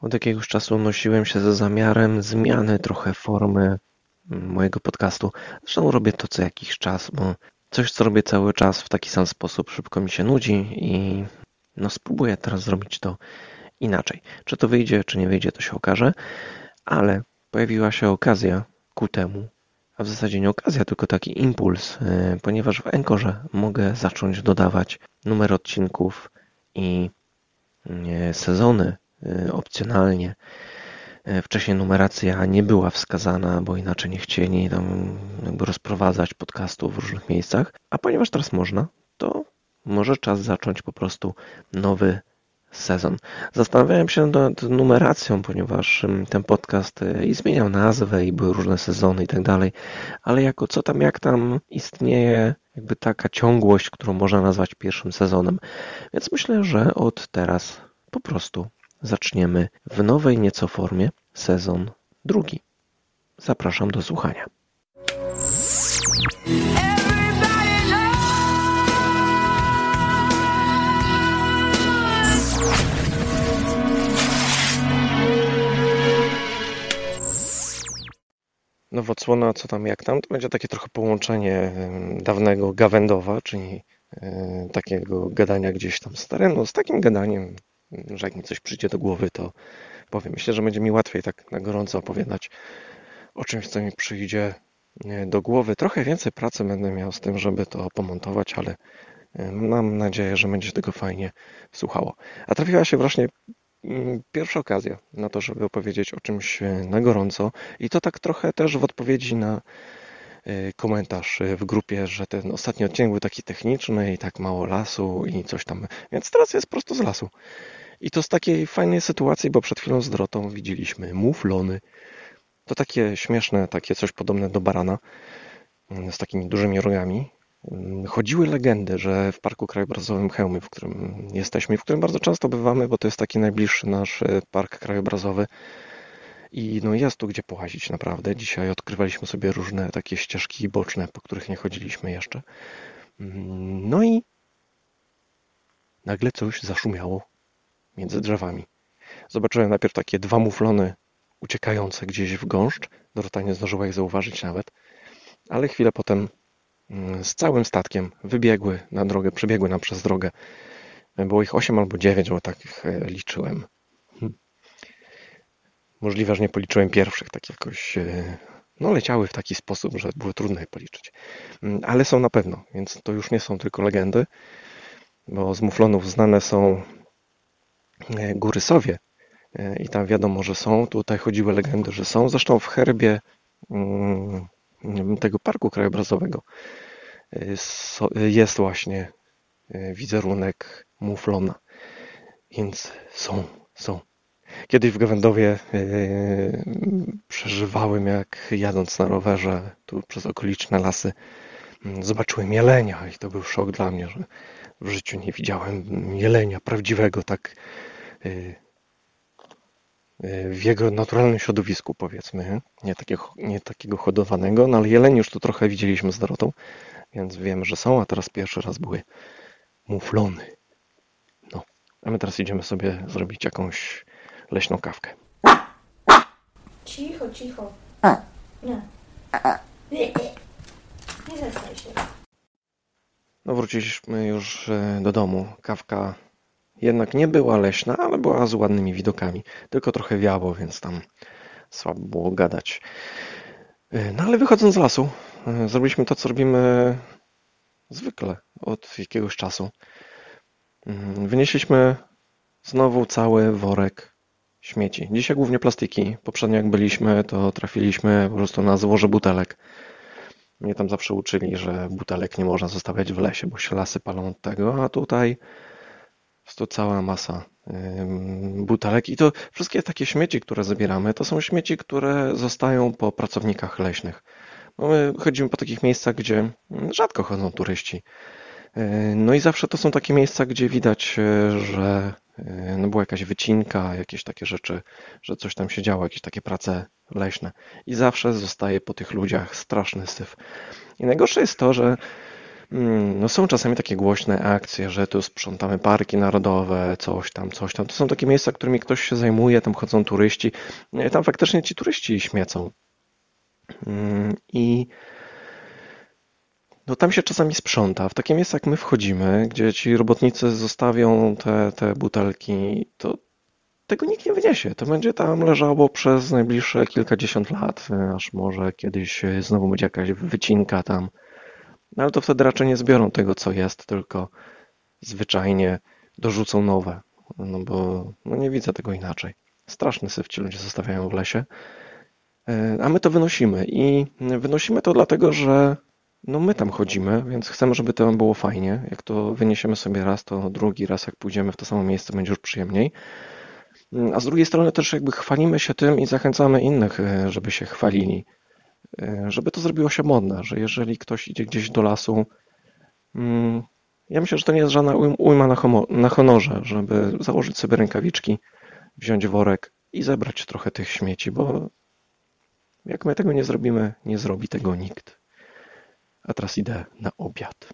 Od jakiegoś czasu nosiłem się ze zamiarem zmiany trochę formy mm, mojego podcastu. Zresztą robię to co jakiś czas, bo coś, co robię cały czas w taki sam sposób, szybko mi się nudzi i no spróbuję teraz zrobić to inaczej. Czy to wyjdzie, czy nie wyjdzie, to się okaże, ale pojawiła się okazja ku temu, a w zasadzie nie okazja, tylko taki impuls, e, ponieważ w Enkorze mogę zacząć dodawać numer odcinków i e, sezony opcjonalnie. Wcześniej numeracja nie była wskazana, bo inaczej nie chcieli tam jakby rozprowadzać podcastów w różnych miejscach, a ponieważ teraz można, to może czas zacząć po prostu nowy sezon. Zastanawiałem się nad numeracją, ponieważ ten podcast e, i zmieniał nazwę i były różne sezony i tak dalej, ale jako co tam, jak tam istnieje jakby taka ciągłość, którą można nazwać pierwszym sezonem. Więc myślę, że od teraz po prostu zaczniemy w nowej nieco formie sezon drugi. Zapraszam do słuchania. Nowoczłona, co tam jak tam, to będzie takie trochę połączenie dawnego gawędowa, czyli e, takiego gadania gdzieś tam starego, z takim gadaniem, że jak mi coś przyjdzie do głowy, to powiem. Myślę, że będzie mi łatwiej tak na gorąco opowiadać o czymś, co mi przyjdzie e, do głowy. Trochę więcej pracy będę miał z tym, żeby to pomontować, ale e, mam nadzieję, że będzie tego fajnie słuchało. A trafiła się właśnie Mm, pierwsza okazja na to, żeby opowiedzieć o czymś e, na gorąco i to tak trochę też w odpowiedzi na komentarz e, w grupie, że ten ostatni odcinek był taki techniczny i tak mało lasu i coś tam, więc teraz jest prosto z lasu. I to z takiej fajnej sytuacji, bo przed chwilą z Drotą widzieliśmy muflony. To takie śmieszne, takie coś podobne do barana mm, z takimi dużymi rogami. Chodziły legendy, że w Parku Krajobrazowym Chełmy, w którym jesteśmy, w którym bardzo często bywamy, bo to jest taki najbliższy nasz e, park krajobrazowy. I no jest tu gdzie połazić naprawdę. Dzisiaj odkrywaliśmy sobie różne takie ścieżki boczne, po których nie chodziliśmy jeszcze. Mm, no i nagle coś zaszumiało między drzewami. Zobaczyłem najpierw takie dwa muflony uciekające gdzieś w gąszcz. Dorota nie zdążyła ich zauważyć nawet. Ale chwilę potem Mm, z całym statkiem wybiegły na drogę, przebiegły nam przez drogę. Było ich 8 albo 9, bo tak e, liczyłem. Możliwe, że nie policzyłem pierwszych, tak jakoś e, no, leciały w taki sposób, że było trudno je policzyć. Mm, ale są na pewno, więc to już nie są tylko legendy, bo z muflonów znane są e, górysowie i tam wiadomo, że są. Tutaj chodziły legendy, że są. Zresztą w herbie mm, tego parku krajobrazowego jest właśnie wizerunek muflona. Więc są, są. Kiedyś w Gawędowie y, przeżywałem, jak jadąc na rowerze tu przez okoliczne lasy, mm, zobaczyłem jelenia i to był szok dla mnie, że w życiu nie widziałem jelenia prawdziwego, tak w jego naturalnym środowisku, powiedzmy, nie takiego, nie takiego hodowanego, no ale jeleni już tu trochę widzieliśmy z Dorotą, więc wiemy, że są, a teraz pierwszy raz były muflony. No, a my teraz idziemy sobie zrobić jakąś leśną kawkę. Cicho, cicho. Nie. Nie, nie zestaj się. No wróciliśmy już e, do domu. Kawka jednak nie była leśna, ale była z ładnymi widokami. Tylko trochę wiało, więc tam słabo było gadać. E, no ale wychodząc z lasu, e, zrobiliśmy to, co robimy zwykle od jakiegoś czasu. Mm, wynieśliśmy znowu cały worek śmieci. Dzisiaj głównie plastiki. Poprzednio jak byliśmy, to trafiliśmy po prostu na złoże butelek. Mnie tam zawsze uczyli, że butelek nie można zostawiać w lesie, bo się lasy palą od tego, a tutaj to cała masa butelek i to wszystkie takie śmieci, które zabieramy, to są śmieci, które zostają po pracownikach leśnych. Bo my chodzimy po takich miejscach, gdzie rzadko chodzą turyści. No i zawsze to są takie miejsca, gdzie widać, e, że no była jakaś wycinka, jakieś takie rzeczy, że coś tam się działo, jakieś takie prace leśne. I zawsze zostaje po tych ludziach straszny syf. I najgorsze jest to, że mm, no są czasami takie głośne akcje, że tu sprzątamy parki narodowe, coś tam, coś tam. To są takie miejsca, którymi ktoś się zajmuje, tam chodzą turyści. No i tam faktycznie ci turyści śmiecą. Mm, I no tam się czasami sprząta. W takie miejsca jak my wchodzimy, gdzie ci robotnicy zostawią te, te butelki, to tego nikt nie wyniesie. To będzie tam leżało przez najbliższe kilkadziesiąt lat, aż może kiedyś znowu będzie jakaś wycinka tam. No ale to wtedy raczej nie zbiorą tego, co jest, tylko zwyczajnie dorzucą nowe. No bo no nie widzę tego inaczej. Straszny syf ci ludzie zostawiają w lesie. E, a my to wynosimy. I wynosimy to dlatego, że no my tam chodzimy, więc chcemy, żeby tam było fajnie. Jak to wyniesiemy sobie raz, to drugi raz, jak pójdziemy w to samo miejsce, będzie już przyjemniej. Mm, a z drugiej strony też jakby chwalimy się tym i zachęcamy innych, e, żeby się chwalili. E, żeby to zrobiło się modne, że jeżeli ktoś idzie gdzieś do lasu, mm, ja myślę, że to nie jest żadna ujma na honorze, żeby założyć sobie rękawiczki, wziąć worek i zebrać trochę tych śmieci, bo jak my tego nie zrobimy, nie zrobi tego nikt. A teraz idę na obiad.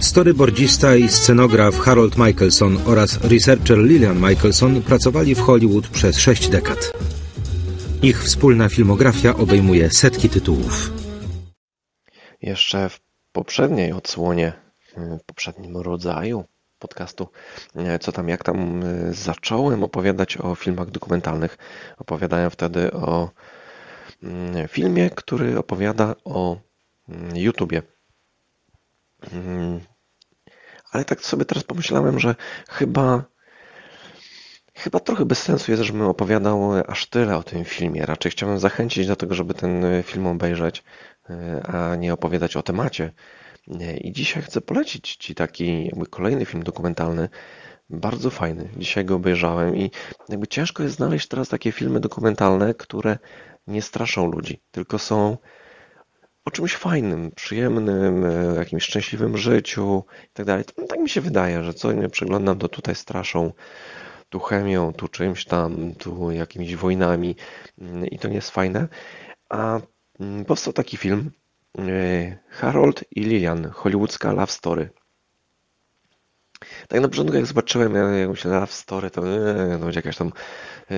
Storyboardzista i scenograf Harold Michelson oraz researcher Lillian Michelson pracowali w Hollywood przez sześć dekad. Ich wspólna filmografia obejmuje setki tytułów. Jeszcze w poprzedniej odsłonie, w poprzednim rodzaju podcastu, co tam, jak tam, zacząłem opowiadać o filmach dokumentalnych. Opowiadałem wtedy o mm, filmie, który opowiada o mm, YouTubie. Mm, ale tak sobie teraz pomyślałem, że chyba Chyba trochę bez sensu jest, żebym opowiadał aż tyle o tym filmie. Raczej chciałbym zachęcić do tego, żeby ten film obejrzeć, e, a nie opowiadać o temacie. E, I dzisiaj chcę polecić Ci taki kolejny film dokumentalny, bardzo fajny. Dzisiaj go obejrzałem i jakby ciężko jest znaleźć teraz takie filmy dokumentalne, które nie straszą ludzi, tylko są o czymś fajnym, przyjemnym, e, jakimś szczęśliwym życiu i tak dalej. Tak mi się wydaje, że co nie przeglądam, to tutaj straszą tu chemią, tu czymś tam, tu jakimiś wojnami mm, i to nie jest fajne. A mm, powstał taki film e, Harold i Lilian, hollywoodzka love story. Tak na początku jak zobaczyłem, jak myślę love story, to, e, to będzie jakaś tam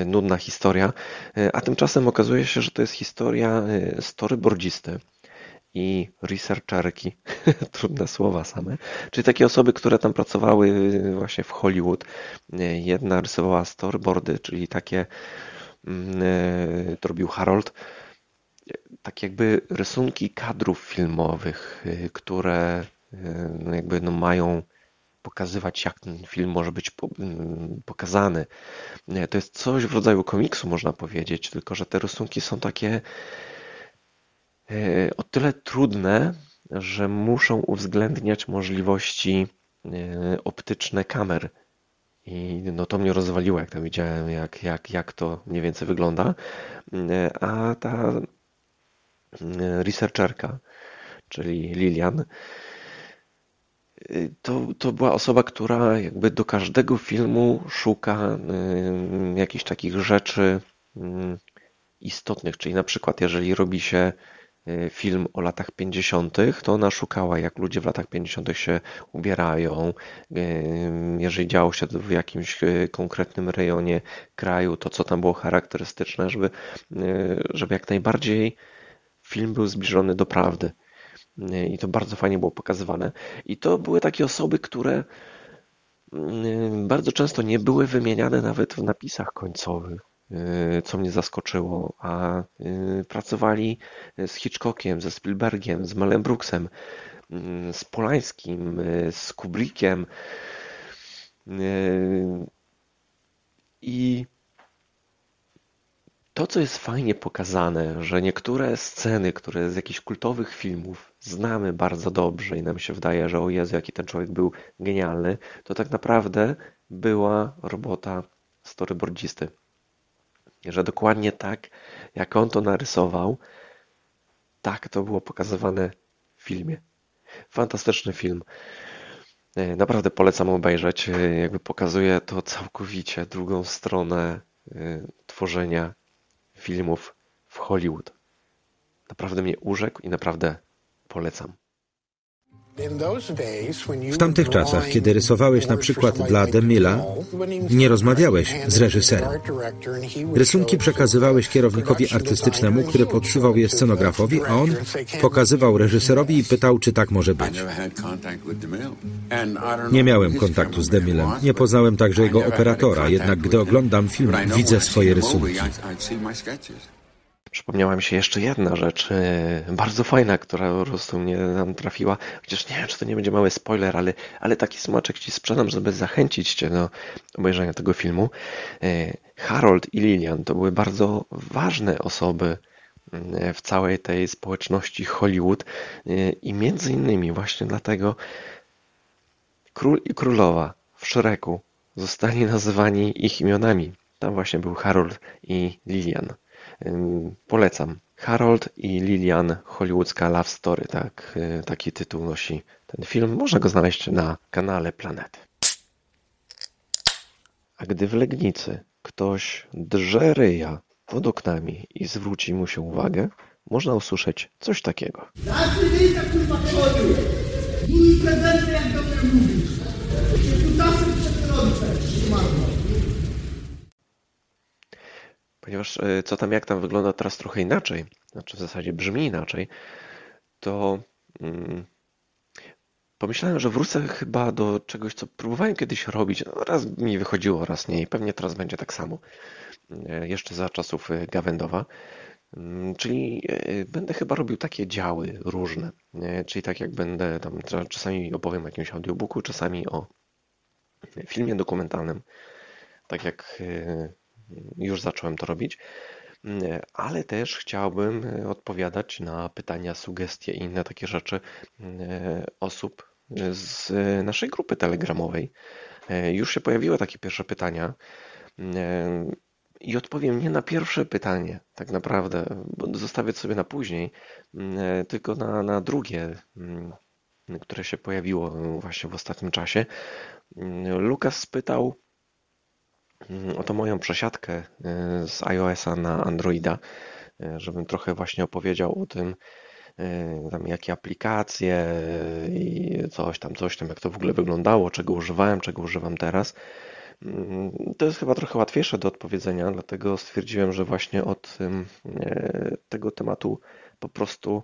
nudna historia, a tymczasem okazuje się, że to jest historia storyboardzisty i researcherki, trudne słowa same, czyli takie osoby, które tam pracowały właśnie w Hollywood. Jedna rysowała storyboardy, czyli takie, mm, e, to robił Harold, tak jakby rysunki kadrów filmowych, które no jakby no mają pokazywać, jak ten film może być pokazany. To jest coś w rodzaju komiksu, można powiedzieć, tylko że te rysunki są takie o tyle trudne, że muszą uwzględniać możliwości e, optyczne kamer. I no to mnie rozwaliło, jak tam widziałem, jak, jak, jak to mniej więcej wygląda. E, a ta researcherka, czyli Lilian, to, to była osoba, która jakby do każdego filmu szuka jakichś takich rzeczy istotnych. Czyli na przykład, jeżeli robi się film o latach 50., to ona szukała, jak ludzie w latach 50. się ubierają. Y, jeżeli działo się w jakimś y, konkretnym rejonie kraju, to co tam było charakterystyczne, żeby, żeby jak najbardziej film był zbliżony do prawdy. I to bardzo fajnie było pokazywane. I to były takie osoby, które bardzo często nie były wymieniane nawet w napisach końcowych. Y, co mnie zaskoczyło, a y, pracowali z Hitchcockiem, ze Spielbergiem, z Melem Brooksem, y, z Polańskim, z Kubrickiem i to, co jest fajnie pokazane, że niektóre sceny, które z jakichś kultowych filmów znamy bardzo dobrze i nam się wydaje, że o Jezu, jaki ten człowiek był genialny, to tak naprawdę była robota storyboardzisty że dokładnie tak, jak on to narysował, tak to było pokazywane w filmie. Fantastyczny film. E, naprawdę polecam obejrzeć. E, jakby pokazuje to całkowicie drugą stronę e, tworzenia filmów w Hollywood. Naprawdę mnie urzekł i naprawdę polecam. W tamtych czasach, kiedy rysowałeś na przykład dla Demila, nie rozmawiałeś z reżyserem. Rysunki przekazywałeś kierownikowi artystycznemu, który podsuwał je scenografowi, a on pokazywał reżyserowi i pytał, czy tak może być. Nie miałem kontaktu z Demilem. Nie poznałem także jego operatora, jednak gdy oglądam film, widzę swoje rysunki. Przypomniała mi się jeszcze jedna rzecz, e, bardzo fajna, która po prostu mnie tam trafiła. Chociaż nie wiem, czy to nie będzie mały spoiler, ale, ale taki smaczek ci sprzedam, żeby zachęcić cię do obejrzenia tego filmu. E, Harold i Lilian to były bardzo ważne osoby mm, w całej tej społeczności Hollywood i między innymi właśnie dlatego król i królowa w Shreku zostali nazywani ich imionami. Tam właśnie był Harold i Lilian. Polecam. Harold i Lilian, hollywoodzka love story, tak, y, taki tytuł nosi ten film. Można go znaleźć na kanale Planety. A gdy w Legnicy ktoś drze ryja pod oknami i zwróci mu się uwagę, można usłyszeć coś takiego. Zawsze tak jak dobrze mówisz. Tu przetrącę. Marno. Ponieważ e, co tam, jak tam wygląda teraz trochę inaczej, znaczy w zasadzie brzmi inaczej, to mm, pomyślałem, że wrócę chyba do czegoś, co próbowałem kiedyś robić. No, raz mi wychodziło, raz nie i pewnie teraz będzie tak samo. E, jeszcze za czasów e, Gawędowa. Mm, czyli będę chyba robił takie działy różne. Czyli tak jak będę tam czasami opowiem o jakimś audiobooku, czasami o filmie dokumentalnym. Tak jak już zacząłem to robić, ale też chciałbym odpowiadać na pytania, sugestie i inne takie rzeczy osób z naszej grupy telegramowej. Już się pojawiły takie pierwsze pytania i odpowiem nie na pierwsze pytanie, tak naprawdę, bo zostawię sobie na później, tylko na, na drugie, które się pojawiło właśnie w ostatnim czasie. Lukas spytał, Mm, oto moją przesiadkę y, z iOS-a na Androida, y, żebym trochę właśnie opowiedział o tym, y, tam jakie aplikacje i coś tam, coś tam, jak to w ogóle wyglądało, czego używałem, czego używam teraz. Mm, to jest chyba trochę łatwiejsze do odpowiedzenia, dlatego stwierdziłem, że właśnie od tego tematu po prostu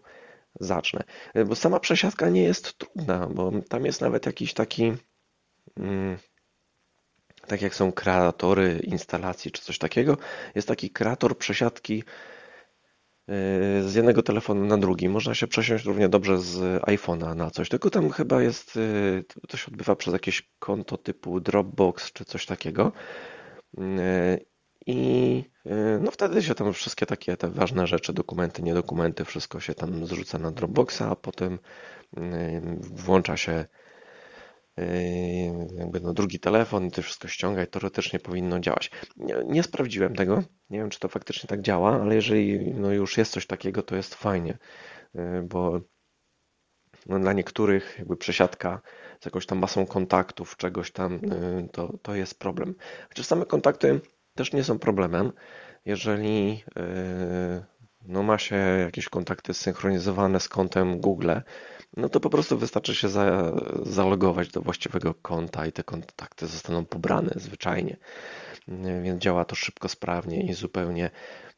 zacznę. Bo sama przesiadka nie jest trudna, bo tam jest nawet jakiś taki mm, tak jak są kreatory instalacji czy coś takiego, jest taki kreator przesiadki yy, z jednego telefonu na drugi. Można się przesiąść równie dobrze z iPhone'a na coś, tylko tam chyba jest, yy, to się odbywa przez jakieś konto typu Dropbox czy coś takiego. Yy, I no wtedy się tam wszystkie takie te ważne rzeczy, dokumenty, niedokumenty, wszystko się tam zrzuca na Dropboxa, a potem włącza się jakby no drugi telefon i to wszystko ściąga i teoretycznie powinno działać. Nie, nie, sprawdziłem tego, nie wiem czy to faktycznie tak działa, ale jeżeli no już jest coś takiego, to jest fajnie, yy, bo no dla niektórych jakby przesiadka z jakąś tam masą kontaktów, czegoś tam, yy, to, to jest problem. Chociaż same kontakty też nie są problemem, jeżeli no ma się jakieś kontakty zsynchronizowane z kontem Google, no to po prostu wystarczy się za, zalogować do właściwego konta i te kontakty zostaną pobrane zwyczajnie. Więc działa to szybko, sprawnie i zupełnie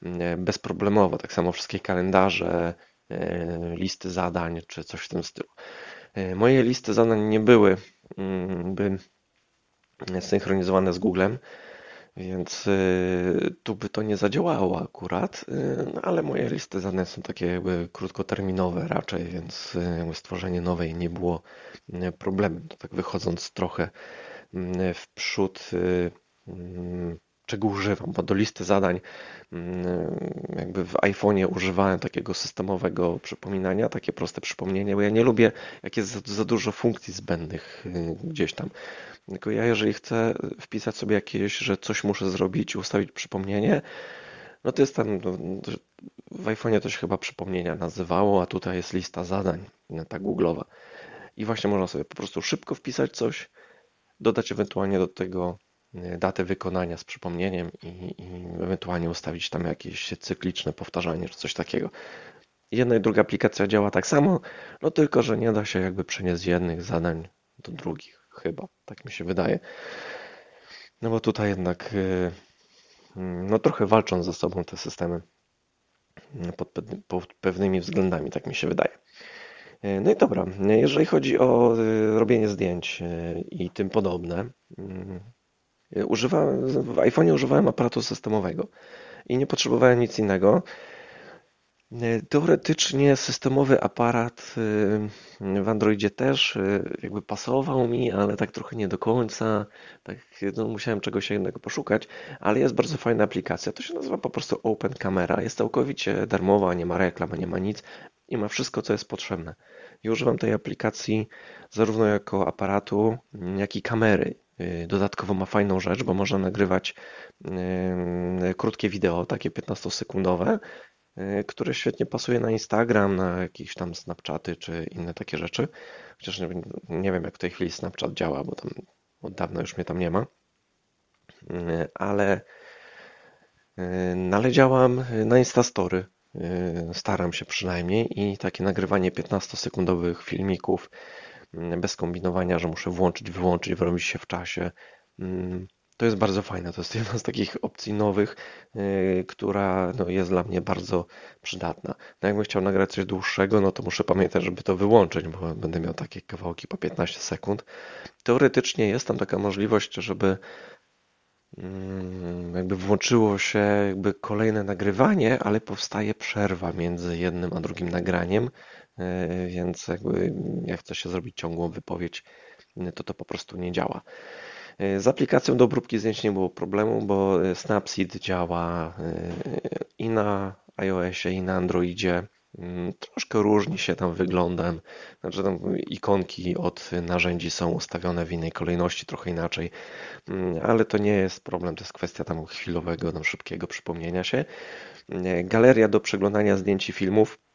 mm, bezproblemowo. Tak samo wszystkie kalendarze, e, listy zadań czy coś w tym stylu. E, moje listy zadań nie były mm, by synchronizowane z Googlem, więc y, tu by to nie zadziałało akurat, y, no ale moje listy zadań są takie jakby krótkoterminowe raczej, więc y, jakby stworzenie nowej nie było problemem. To tak wychodząc trochę w przód, mm, czego używam, bo do listy zadań jakby w iPhone'ie używałem takiego systemowego przypominania, takie proste przypomnienie, bo ja nie lubię, jak jest za, dużo funkcji zbędnych gdzieś tam. Tylko ja, jeżeli chcę wpisać sobie jakieś, że coś muszę zrobić, ustawić przypomnienie, no to jest tam, no, w iPhone'ie to się chyba przypomnienia nazywało, a tutaj jest lista zadań, ta googlowa. I właśnie można sobie po prostu szybko wpisać coś, dodać ewentualnie do tego datę wykonania z przypomnieniem i, i ewentualnie ustawić tam jakieś cykliczne powtarzanie czy coś takiego. Jedna i druga aplikacja działa tak samo, no tylko, że nie da się jakby przenieść z jednych zadań do drugich, chyba, tak mi się wydaje. No bo tutaj jednak y, no trochę walczą ze sobą te systemy pod, pod pewnymi względami, tak mi się wydaje. Y, no i dobra, jeżeli chodzi o y, robienie zdjęć i tym podobne, używałem, w iPhone'ie używałem aparatu systemowego i nie potrzebowałem nic innego. Teoretycznie systemowy aparat y, w Androidzie też y, jakby pasował mi, ale tak trochę nie do końca. Tak, no, musiałem czegoś innego poszukać, ale jest bardzo fajna aplikacja. To się nazywa po prostu Open Camera. Jest całkowicie darmowa, nie ma reklam, nie ma nic i ma wszystko, co jest potrzebne. I używam tej aplikacji zarówno jako aparatu, jak i kamery. Y, dodatkowo ma fajną rzecz, bo można nagrywać krótkie wideo, takie 15-sekundowe Y, które świetnie pasuje na Instagram, na jakieś tam Snapchaty czy inne takie rzeczy. Chociaż nie, wiem, jak w tej chwili Snapchat działa, bo tam od dawna już mnie tam nie ma. Y, ale, y, ale działam na Instastory. Staram się przynajmniej i takie nagrywanie 15-sekundowych filmików bez kombinowania, że muszę włączyć, wyłączyć, wyrobić się w czasie to jest bardzo fajne. To jest jedna z takich opcji nowych, yy, która no, jest dla mnie bardzo przydatna. No, jakbym chciał nagrać coś dłuższego, no to muszę pamiętać, żeby to wyłączyć, bo będę miał takie kawałki po 15 sekund. Teoretycznie jest tam taka możliwość, żeby mm, jakby włączyło się jakby kolejne nagrywanie, ale powstaje przerwa między jednym a drugim nagraniem, więc jakby jak chce się zrobić ciągłą wypowiedź, to to po prostu nie działa. Z aplikacją do obróbki zdjęć nie było problemu, bo Snapseed działa e, i na iOSie, i na Androidzie. Mm, troszkę różni się tam wyglądem, znaczy tam ikonki od narzędzi są ustawione w innej kolejności, trochę inaczej, mm, ale to nie jest problem, to jest kwestia tam chwilowego, tam szybkiego przypomnienia się. E, galeria do przeglądania zdjęć i filmów, e,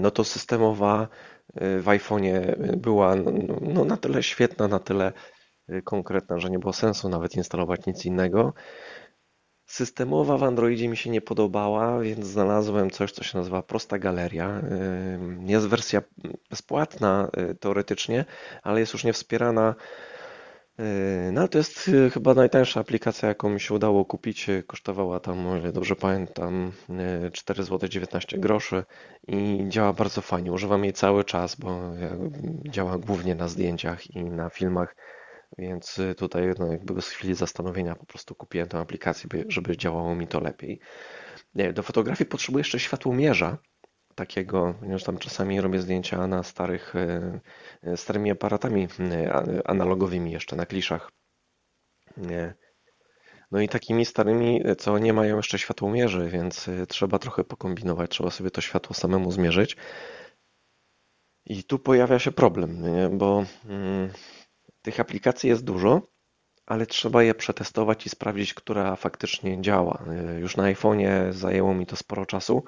no to systemowa w iPhone'ie była no, no, na tyle świetna, na tyle Y, konkretna, że nie było sensu nawet instalować nic innego. Systemowa w Androidzie mi się nie podobała, więc znalazłem coś, co się nazywa Prosta Galeria. Jest wersja bezpłatna teoretycznie, ale jest już nie wspierana. No ale to jest chyba najtańsza aplikacja, jaką mi się udało kupić. Kosztowała tam, o ile dobrze pamiętam, 4 zł 19 groszy i działa bardzo fajnie. Używam jej cały czas, bo działa głównie na zdjęciach i na filmach więc tutaj no, jakby bez chwili zastanowienia po prostu kupiłem tę aplikację, żeby działało mi to lepiej. Do fotografii potrzebuję jeszcze światłomierza takiego, ponieważ tam czasami robię zdjęcia na starych, y, y, starymi aparatami analogowymi jeszcze, na kliszach. No i takimi starymi, co nie mają jeszcze światłomierzy, więc trzeba trochę pokombinować, trzeba sobie to światło samemu zmierzyć. I tu pojawia się problem, bo mm, tych aplikacji jest dużo, ale trzeba je przetestować i sprawdzić, która faktycznie działa. Już na iPhone'ie zajęło mi to sporo czasu,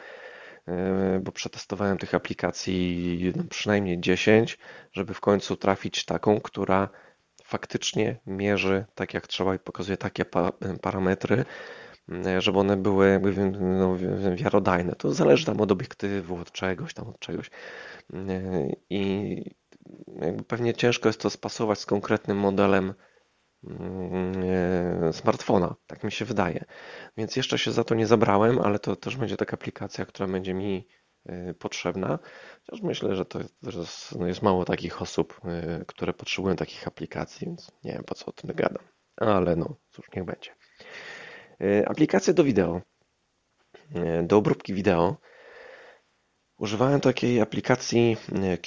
bo przetestowałem tych aplikacji przynajmniej 10, żeby w końcu trafić taką, która faktycznie mierzy tak jak trzeba i pokazuje takie parametry, żeby one były no, wiarodajne. To zależy tam od obiektywu, od czegoś tam, od czegoś. I jakby pewnie ciężko jest to spasować z konkretnym modelem smartfona, tak mi się wydaje. Więc jeszcze się za to nie zabrałem, ale to też będzie taka aplikacja, która będzie mi y, potrzebna. Chociaż myślę, że to jest, no jest mało takich osób, y, które potrzebują takich aplikacji, więc nie wiem po co o tym gadam. Ale no, cóż, niech będzie. Aplikacje do wideo, do obróbki wideo. Używałem takiej aplikacji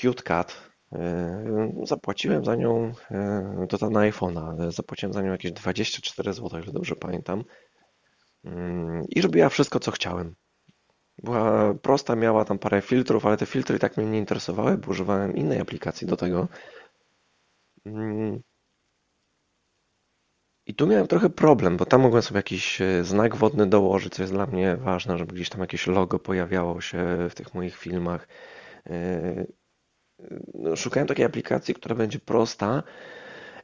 CuteCut, E, zapłaciłem za nią, e, to na iPhone'a, zapłaciłem za nią jakieś 24 zł, ile dobrze pamiętam. Mm, I robiła wszystko, co chciałem. Była prosta, miała tam parę filtrów, ale te filtry tak mnie nie interesowały, bo używałem innej aplikacji do tego. Mm. I tu miałem trochę problem, bo tam mogłem sobie jakiś e, znak wodny dołożyć, co jest dla mnie ważne, żeby gdzieś tam jakieś logo pojawiało się w tych moich filmach. No, szukałem takiej aplikacji, która będzie prosta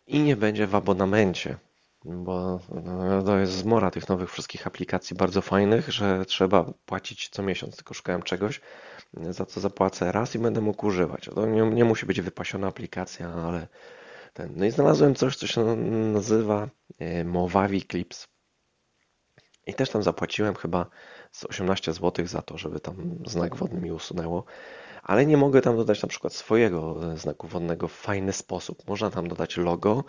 i nie będzie w abonamencie. bo no, to jest zmora tych nowych wszystkich aplikacji bardzo fajnych, że trzeba płacić co miesiąc, tylko szukałem czegoś, za co zapłacę raz i będę mógł używać. To nie, nie musi być wypasiona aplikacja, ale ten. No i znalazłem coś, co się nazywa e, Movavi Clips. I też tam zapłaciłem chyba z 18 zł za to, żeby tam znak wodny mi usunęło. Ale nie mogę tam dodać na przykład swojego e, znaku wodnego w fajny sposób. Można tam dodać logo,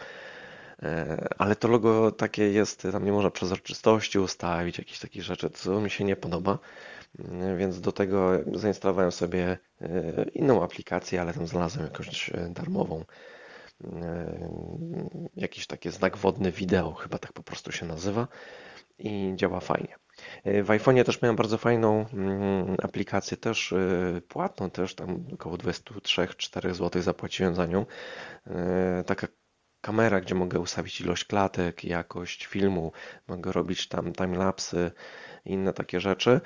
e, ale to logo takie jest, tam nie można przezroczystości ustawić, jakichś takich rzeczy, co mi się nie podoba. Więc do tego zainstalowałem sobie inną aplikację, ale tam znalazłem jakąś darmową jakiś taki znak wodny wideo, chyba tak po prostu się nazywa i działa fajnie. W iPhone'ie też miałem bardzo fajną mm, aplikację, też y, płatną, też tam około 23-4 zł zapłaciłem za nią. Y, taka kamera, gdzie mogę ustawić ilość klatek, jakość filmu, mogę robić tam timelapsy inne takie rzeczy.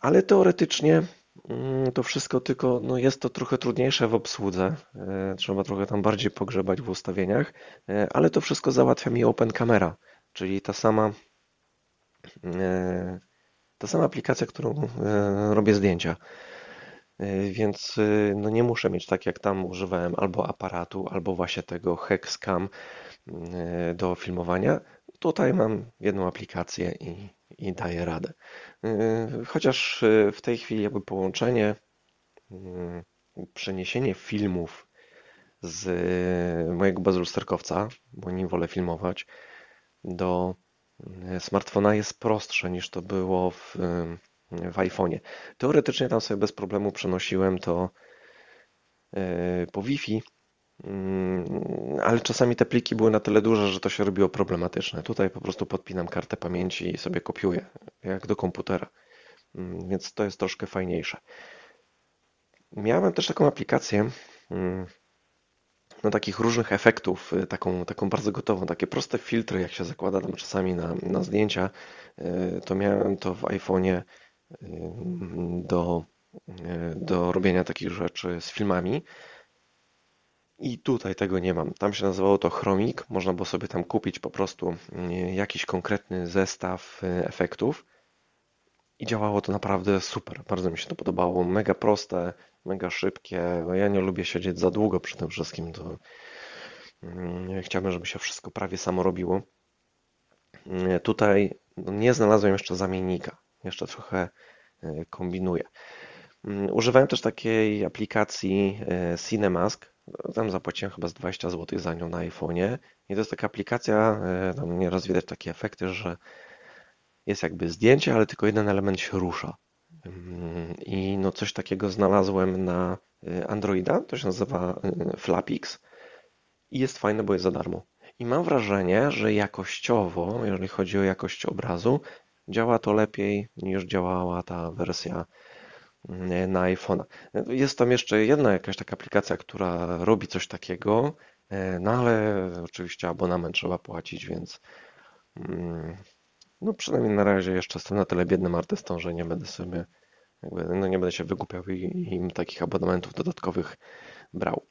Ale teoretycznie Mm, to wszystko, tylko no jest to trochę trudniejsze w obsłudze. E, trzeba trochę tam bardziej pogrzebać w ustawieniach, e, ale to wszystko załatwia mi Open Camera, czyli ta sama, e, ta sama aplikacja, którą robię zdjęcia. Więc no nie muszę mieć tak jak tam używałem albo aparatu, albo właśnie tego Hexcam do filmowania. Tutaj mam jedną aplikację i, i daję radę. Chociaż w tej chwili jakby połączenie, przeniesienie filmów z mojego bazlusterkowca, bo nim wolę filmować, do smartfona jest prostsze niż to było w, w iPhone'ie. Teoretycznie tam sobie bez problemu przenosiłem to po Wi-Fi, Mm, ale czasami te pliki były na tyle duże, że to się robiło problematyczne. Tutaj po prostu podpinam kartę pamięci i sobie kopiuję, jak do komputera, mm, więc to jest troszkę fajniejsze. Miałem też taką aplikację mm, no, takich różnych efektów, y, taką, taką bardzo gotową, takie proste filtry, jak się zakłada tam czasami na, na zdjęcia, y, to miałem to w iPhone'ie y, do, do robienia takich rzeczy z filmami. I tutaj tego nie mam. Tam się nazywało to Chromik. Można było sobie tam kupić po prostu jakiś konkretny zestaw efektów. I działało to naprawdę super. Bardzo mi się to podobało. Mega proste, mega szybkie. No ja nie lubię siedzieć za długo przy tym wszystkim. To mm, chciałbym, żeby się wszystko prawie samo robiło. Mm, tutaj no, nie znalazłem jeszcze zamiennika. Jeszcze trochę y, kombinuję. Używałem też takiej aplikacji y, Cinemask tam zapłaciłem chyba z 20 zł za nią na iPhone'ie. I to jest taka aplikacja, e, tam nieraz widać takie efekty, że jest jakby zdjęcie, ale tylko jeden element się rusza. I no coś takiego znalazłem na e, Androida, to się nazywa e, Flapix i jest fajne, bo jest za darmo. I mam wrażenie, że jakościowo, jeżeli chodzi o jakość obrazu, działa to lepiej niż działała ta wersja na iPhone'a. Jest tam jeszcze jedna jakaś taka aplikacja, która robi coś takiego, no ale oczywiście abonament trzeba płacić, więc mm, no przynajmniej na razie jeszcze jestem na tyle biednym artystą, że nie będę sobie jakby, no nie będę się wygłupiał i im takich abonamentów dodatkowych brał.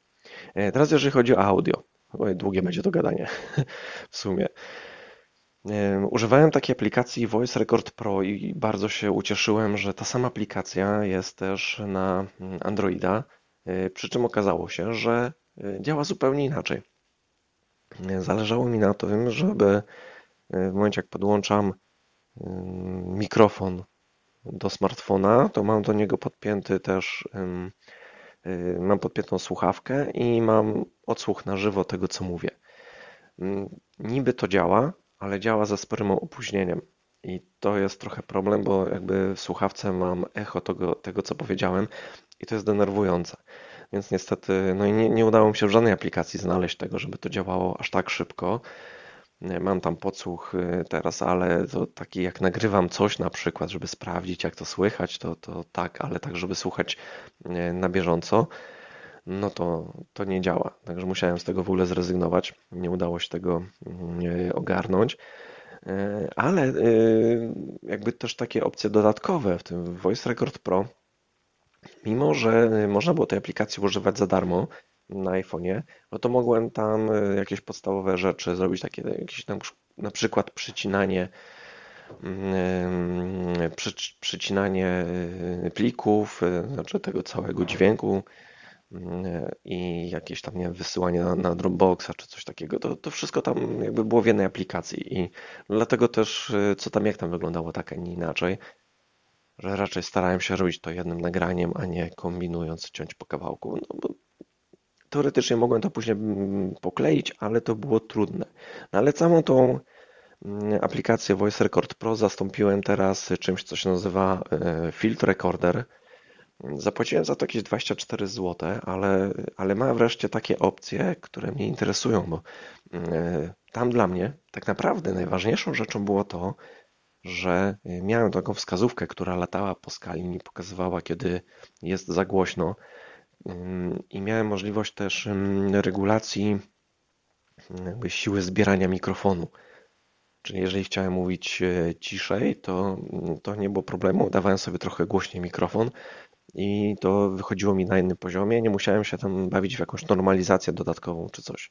E, teraz jeżeli chodzi o audio, długie będzie to gadanie w sumie. Używałem takiej aplikacji Voice Record Pro i bardzo się ucieszyłem, że ta sama aplikacja jest też na mm, Androida, e, przy czym okazało się, że e, działa zupełnie inaczej. E, zależało mi na tym, żeby w momencie jak podłączam mikrofon do smartfona, to mam do niego podpięty też mam podpiętą słuchawkę i mam odsłuch na żywo tego, co mówię. Mm, niby to działa, ale działa ze sporym opóźnieniem. I to jest trochę problem, bo jakby w słuchawce mam echo tego, tego co powiedziałem i to jest denerwujące. Więc niestety, no i nie, nie udało mi się w żadnej aplikacji znaleźć tego, żeby to działało aż tak szybko. Mam tam podsłuch y, teraz, ale to taki jak nagrywam coś na przykład, żeby sprawdzić jak to słychać, to, to tak, ale tak, żeby słuchać y, na bieżąco, no to, to nie działa. Także musiałem z tego w ogóle zrezygnować. Nie udało się tego mm, ogarnąć. E, ale jakby też takie opcje dodatkowe w tym Voice Record Pro, mimo że można było tej aplikacji używać za darmo, na iPhone'ie, no to mogłem tam e, jakieś podstawowe rzeczy zrobić, takie jakieś tam na przykład przycinanie mm, przy, przycinanie plików, znaczy tego całego dźwięku, i jakieś tam, nie wiem, wysyłanie na, na Dropboxa czy coś takiego, to, to wszystko tam jakby było w jednej aplikacji i dlatego też y, co tam, jak tam wyglądało tak, a nie inaczej, że raczej starałem się robić to jednym nagraniem, a nie kombinując, ciąć po kawałku, no bo teoretycznie mogłem to później mm, pokleić, ale to było trudne. No ale całą tą mm, aplikację Voice Record Pro zastąpiłem teraz czymś, co się nazywa y, Field Recorder, Zapłaciłem za to jakieś 24 zł, ale, ale ma wreszcie takie opcje, które mnie interesują, bo e, tam dla mnie tak naprawdę najważniejszą rzeczą było to, że miałem taką wskazówkę, która latała po skali, mi pokazywała, kiedy jest za głośno mm, i miałem możliwość też regulacji jakby siły zbierania mikrofonu. Czyli jeżeli chciałem mówić e, ciszej, to, to nie było problemu. Dawałem sobie trochę głośniej mikrofon, i to wychodziło mi na innym poziomie. Nie musiałem się tam bawić w jakąś normalizację dodatkową czy coś.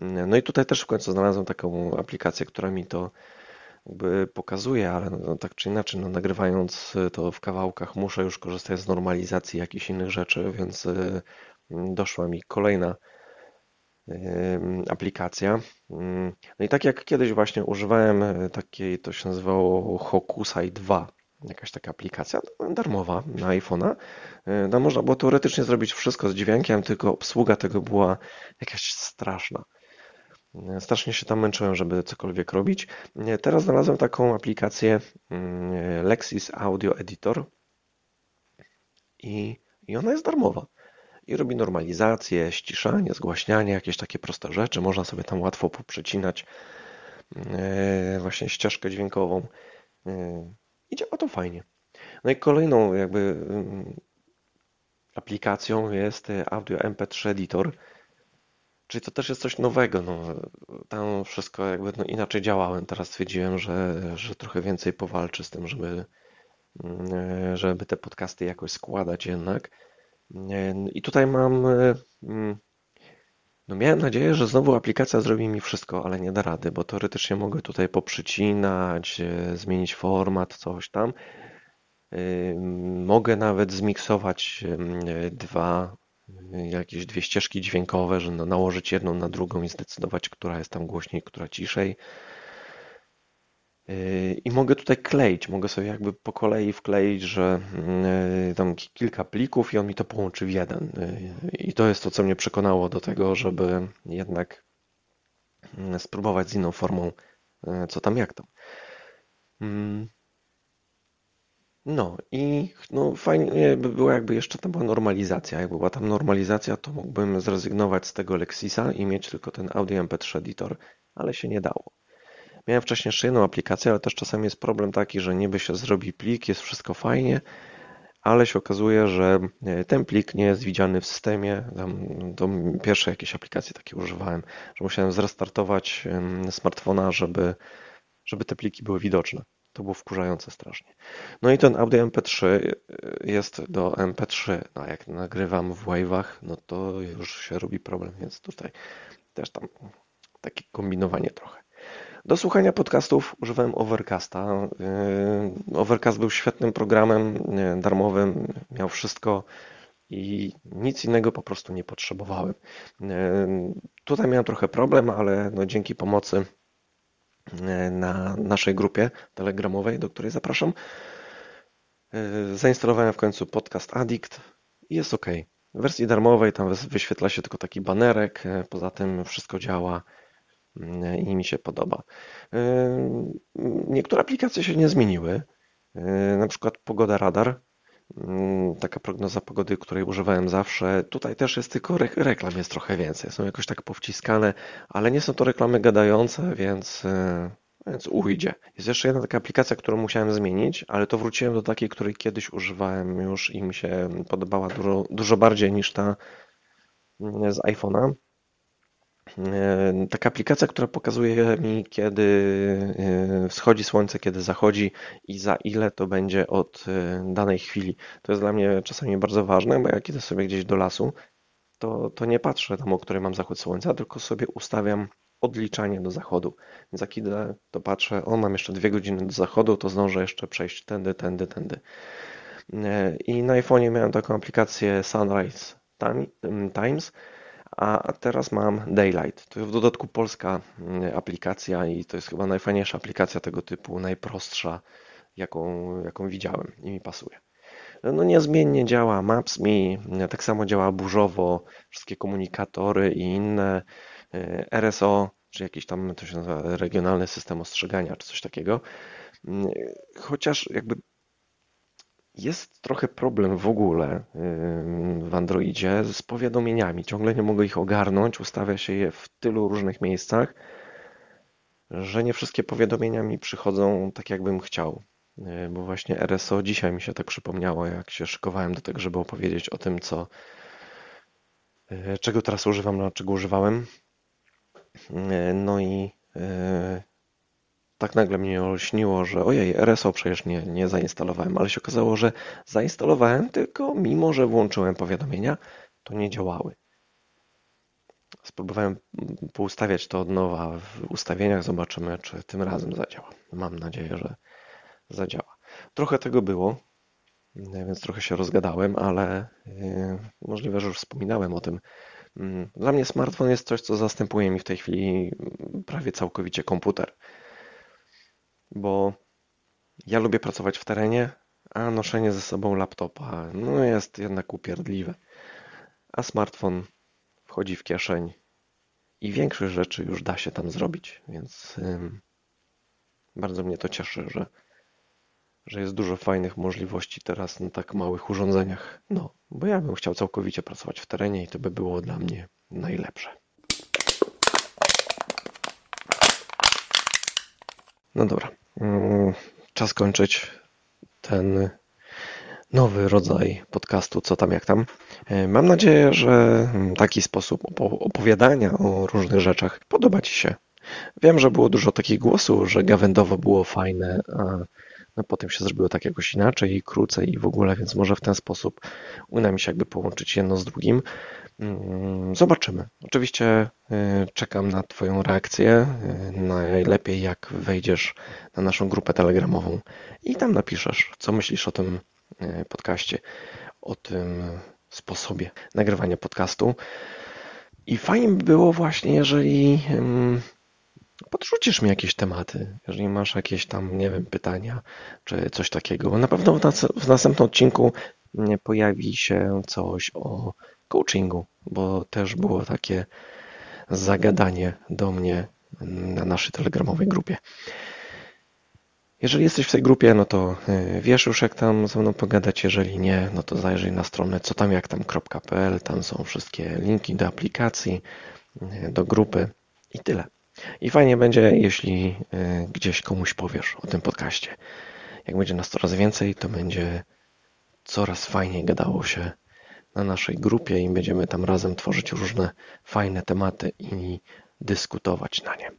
No i tutaj też w końcu znalazłem taką aplikację, która mi to jakby pokazuje, ale no, tak czy inaczej, no, nagrywając to w kawałkach, muszę już korzystać z normalizacji jakichś innych rzeczy, więc y, doszła mi kolejna y, aplikacja. No i tak jak kiedyś właśnie używałem takiej, to się nazywało Hokusai 2 jakaś taka aplikacja darmowa na iPhone'a. Tam można było teoretycznie zrobić wszystko z dźwiękiem, tylko obsługa tego była jakaś straszna. E, strasznie się tam męczyłem, żeby cokolwiek robić. E, teraz znalazłem taką aplikację mm, Lexis Audio Editor i, i ona jest darmowa. I robi normalizację, ściszanie, zgłaśnianie, jakieś takie proste rzeczy. Można sobie tam łatwo poprzecinać właśnie ścieżkę dźwiękową. I działa to fajnie. No i kolejną jakby mm, aplikacją jest e, Audio MP3 Editor, czyli to też jest coś nowego. No, tam wszystko jakby no, inaczej działałem. Teraz stwierdziłem, że, że trochę więcej powalczy z tym, żeby, mm, żeby te podcasty jakoś składać jednak. E, I tutaj mam mm, no miałem nadzieję, że znowu aplikacja zrobi mi wszystko, ale nie da rady, bo teoretycznie mogę tutaj poprzycinać, e, zmienić format, coś tam. Mogę nawet zmiksować dwa, jakieś dwie ścieżki dźwiękowe, że nałożyć jedną na drugą i zdecydować, która jest tam głośniej, która ciszej. Yy, I mogę tutaj kleić, mogę sobie jakby po kolei wkleić, że yy, tam kilka plików i on mi to połączy w jeden. Yy, I to jest to, co mnie przekonało do tego, żeby jednak spróbować z inną formą, co tam, jak tam. No i no, fajnie by było, jakby jeszcze tam była normalizacja. Jak była tam normalizacja, to mógłbym zrezygnować z tego Lexisa i mieć tylko ten Audio MP3 Editor, ale się nie dało. Miałem wcześniej jeszcze jedną aplikację, ale też czasami jest problem taki, że niby się zrobi plik, jest wszystko fajnie, ale się okazuje, że e, ten plik nie jest widziany w systemie. Tam, to pierwsze jakieś aplikacje takie używałem, że musiałem zrestartować smartfona, żeby, żeby te pliki były widoczne. To było wkurzające strasznie. No i ten Audio MP3 e, jest do MP3. No jak nagrywam w Wave'ach, no to już się robi problem, więc tutaj też tam takie kombinowanie trochę. Do słuchania podcastów używałem Overcasta. Yy, Overcast był świetnym programem darmowym, miał wszystko i nic innego po prostu nie potrzebowałem. Tutaj miałem trochę problem, ale no dzięki pomocy na naszej grupie telegramowej, do której zapraszam, zainstalowałem w końcu podcast Addict. I jest ok. W wersji darmowej tam wyświetla się tylko taki banerek, poza tym wszystko działa i mi się podoba. Niektóre aplikacje się nie zmieniły, na przykład Pogoda Radar, taka prognoza pogody, której używałem zawsze. Tutaj też jest tylko reklam, jest trochę więcej. Są jakoś tak powciskane, ale nie są to reklamy gadające, więc, więc ujdzie. Jest jeszcze jedna taka aplikacja, którą musiałem zmienić, ale to wróciłem do takiej, której kiedyś używałem już i mi się podobała dużo, dużo bardziej niż ta z iPhone'a. E, taka aplikacja, która pokazuje mi, kiedy e, wschodzi słońce, kiedy zachodzi i za ile to będzie od e, danej chwili. To jest dla mnie czasami bardzo ważne, bo jak idę sobie gdzieś do lasu to, to nie patrzę tam, o której mam zachód słońca, tylko sobie ustawiam odliczanie do zachodu. Więc jak idę, to patrzę, o mam jeszcze dwie godziny do zachodu, to zdążę jeszcze przejść tędy, tędy, tędy. I na iPhone'ie miałem taką aplikację Sunrise Times, a teraz mam Daylight. To w dodatku polska mm, aplikacja i to jest chyba najfajniejsza aplikacja tego typu, najprostsza, jaką, jaką widziałem i mi pasuje. No niezmiennie działa Maps.me, tak samo działa burzowo, wszystkie komunikatory i inne e, RSO, czy jakiś tam, to się nazywa regionalny system ostrzegania, czy coś takiego. Mm, chociaż jakby jest trochę problem w ogóle w Androidzie z powiadomieniami. Ciągle nie mogę ich ogarnąć, ustawia się je w tylu różnych miejscach, że nie wszystkie powiadomienia mi przychodzą tak, jakbym chciał. Y, bo właśnie RSO dzisiaj mi się tak przypomniało, jak się szykowałem do tego, żeby opowiedzieć o tym, co, y, czego teraz używam, na czego używałem. Y, no i tak nagle mnie olśniło, że ojej, RSO przecież nie, nie zainstalowałem, ale się okazało, że zainstalowałem, tylko mimo, że włączyłem powiadomienia, to nie działały. Spróbowałem poustawiać to od nowa w ustawieniach, zobaczymy, czy tym razem zadziała. Mam nadzieję, że zadziała. Trochę tego było, więc trochę się rozgadałem, ale yy, możliwe, że już wspominałem o tym. Mm, dla mnie smartfon jest coś, co zastępuje mi w tej chwili prawie całkowicie komputer bo ja lubię pracować w terenie, a noszenie ze sobą laptopa no jest jednak upierdliwe. A smartfon wchodzi w kieszeń i większość rzeczy już da się tam zrobić, więc ym, bardzo mnie to cieszy, że, że jest dużo fajnych możliwości teraz na tak małych urządzeniach. No, bo ja bym chciał całkowicie pracować w terenie i to by było dla mnie najlepsze. No dobra, mm, czas kończyć ten nowy rodzaj podcastu, co tam, jak tam. E, mam nadzieję, że taki sposób opowiadania o różnych rzeczach podoba Ci się. Wiem, że było dużo takich głosów, że gawędowo było fajne, a potem się zrobiło tak jakoś inaczej i krócej i w ogóle, więc może w ten sposób uda mi się jakby połączyć jedno z drugim. Mm, zobaczymy. Oczywiście y, czekam na Twoją reakcję. Y, najlepiej jak wejdziesz na naszą grupę telegramową i tam napiszesz, co myślisz o tym y, podcaście, o tym sposobie nagrywania podcastu. I fajnie by było właśnie, jeżeli podrzucisz mi jakieś tematy, jeżeli masz jakieś tam, nie wiem, pytania czy coś takiego. Na pewno w następnym odcinku pojawi się coś o coachingu, bo też było takie zagadanie do mnie na naszej telegramowej grupie. Jeżeli jesteś w tej grupie, no to y, wiesz już jak tam ze mną pogadać, jeżeli nie, no to zajrzyj na stronę co tam jak tam.pl, tam są wszystkie linki do aplikacji, y, do grupy i tyle. I fajnie będzie, jeśli y, gdzieś komuś powiesz o tym podcaście. Jak będzie nas coraz więcej, to będzie coraz fajniej gadało się na naszej grupie i będziemy tam razem tworzyć różne fajne tematy i dyskutować na nie.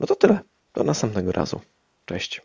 No to tyle. Do następnego razu. Cześć.